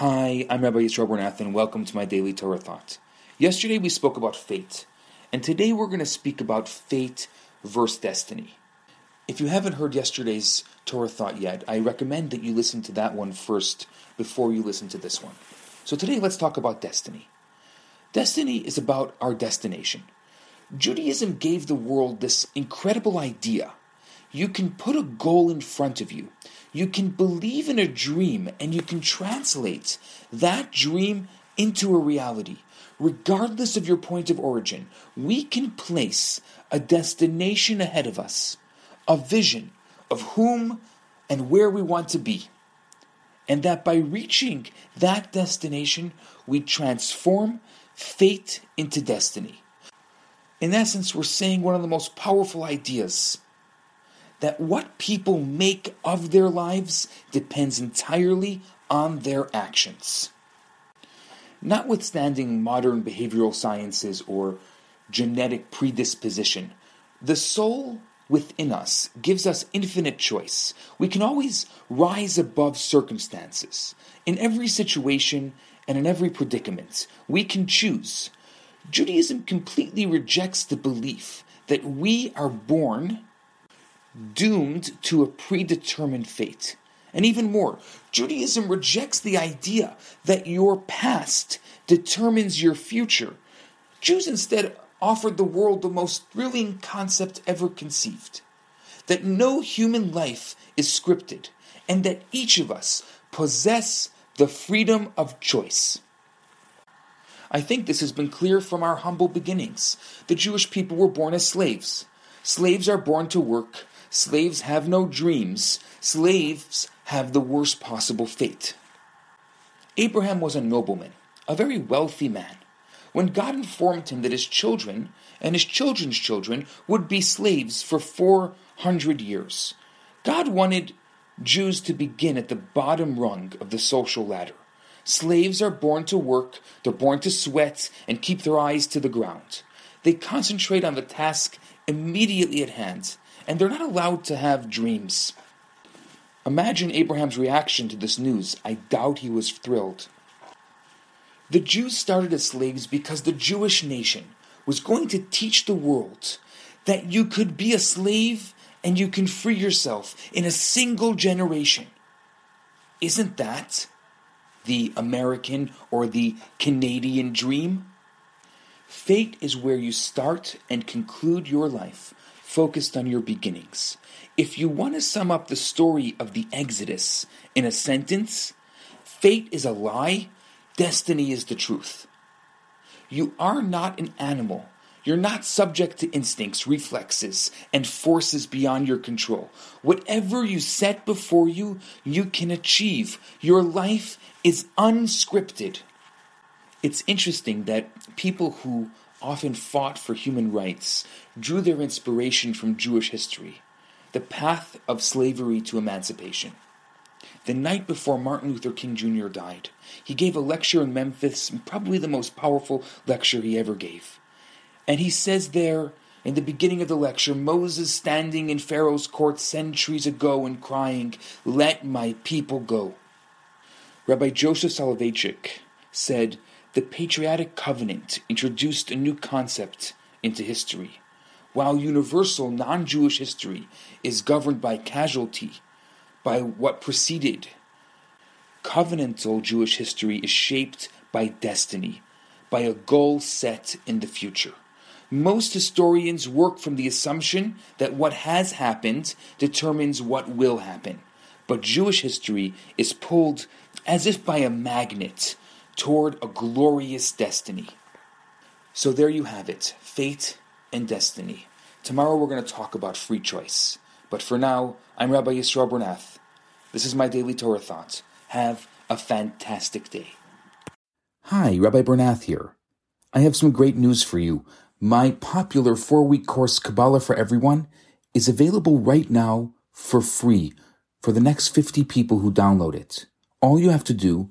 Hi, I'm Rabbi Yisrael Bernath, and welcome to my daily Torah thought. Yesterday we spoke about fate, and today we're going to speak about fate versus destiny. If you haven't heard yesterday's Torah thought yet, I recommend that you listen to that one first before you listen to this one. So today let's talk about destiny. Destiny is about our destination. Judaism gave the world this incredible idea. You can put a goal in front of you you can believe in a dream and you can translate that dream into a reality. Regardless of your point of origin, we can place a destination ahead of us, a vision of whom and where we want to be. And that by reaching that destination, we transform fate into destiny. In essence, we're saying one of the most powerful ideas that what people make of their lives depends entirely on their actions. Notwithstanding modern behavioral sciences or genetic predisposition, the soul within us gives us infinite choice. We can always rise above circumstances. In every situation and in every predicament, we can choose. Judaism completely rejects the belief that we are born doomed to a predetermined fate. And even more, Judaism rejects the idea that your past determines your future. Jews instead offered the world the most thrilling concept ever conceived that no human life is scripted, and that each of us possess the freedom of choice. I think this has been clear from our humble beginnings. The Jewish people were born as slaves. Slaves are born to work, Slaves have no dreams. Slaves have the worst possible fate. Abraham was a nobleman, a very wealthy man. When God informed him that his children and his children's children would be slaves for 400 years, God wanted Jews to begin at the bottom rung of the social ladder. Slaves are born to work, they're born to sweat and keep their eyes to the ground. They concentrate on the task immediately at hand and they're not allowed to have dreams. Imagine Abraham's reaction to this news. I doubt he was thrilled. The Jews started as slaves because the Jewish nation was going to teach the world that you could be a slave and you can free yourself in a single generation. Isn't that the American or the Canadian dream? Fate is where you start and conclude your life focused on your beginnings. If you want to sum up the story of the Exodus in a sentence, fate is a lie, destiny is the truth. You are not an animal. You're not subject to instincts, reflexes, and forces beyond your control. Whatever you set before you, you can achieve. Your life is unscripted. It's interesting that people who often fought for human rights, drew their inspiration from Jewish history, the path of slavery to emancipation. The night before Martin Luther King Jr. died, he gave a lecture in Memphis, probably the most powerful lecture he ever gave. And he says there, in the beginning of the lecture, Moses standing in Pharaoh's court centuries ago and crying, Let my people go. Rabbi Joseph Soloveitchik said, the Patriotic Covenant introduced a new concept into history. While universal non Jewish history is governed by casualty, by what preceded, covenantal Jewish history is shaped by destiny, by a goal set in the future. Most historians work from the assumption that what has happened determines what will happen. But Jewish history is pulled as if by a magnet toward a glorious destiny. So there you have it fate and destiny. Tomorrow we're going to talk about free choice. But for now, I'm Rabbi Yisrael Bernath. This is my daily Torah thought. Have a fantastic day. Hi, Rabbi Bernath here. I have some great news for you. My popular four week course, Kabbalah for Everyone, is available right now for free for the next 50 people who download it. All you have to do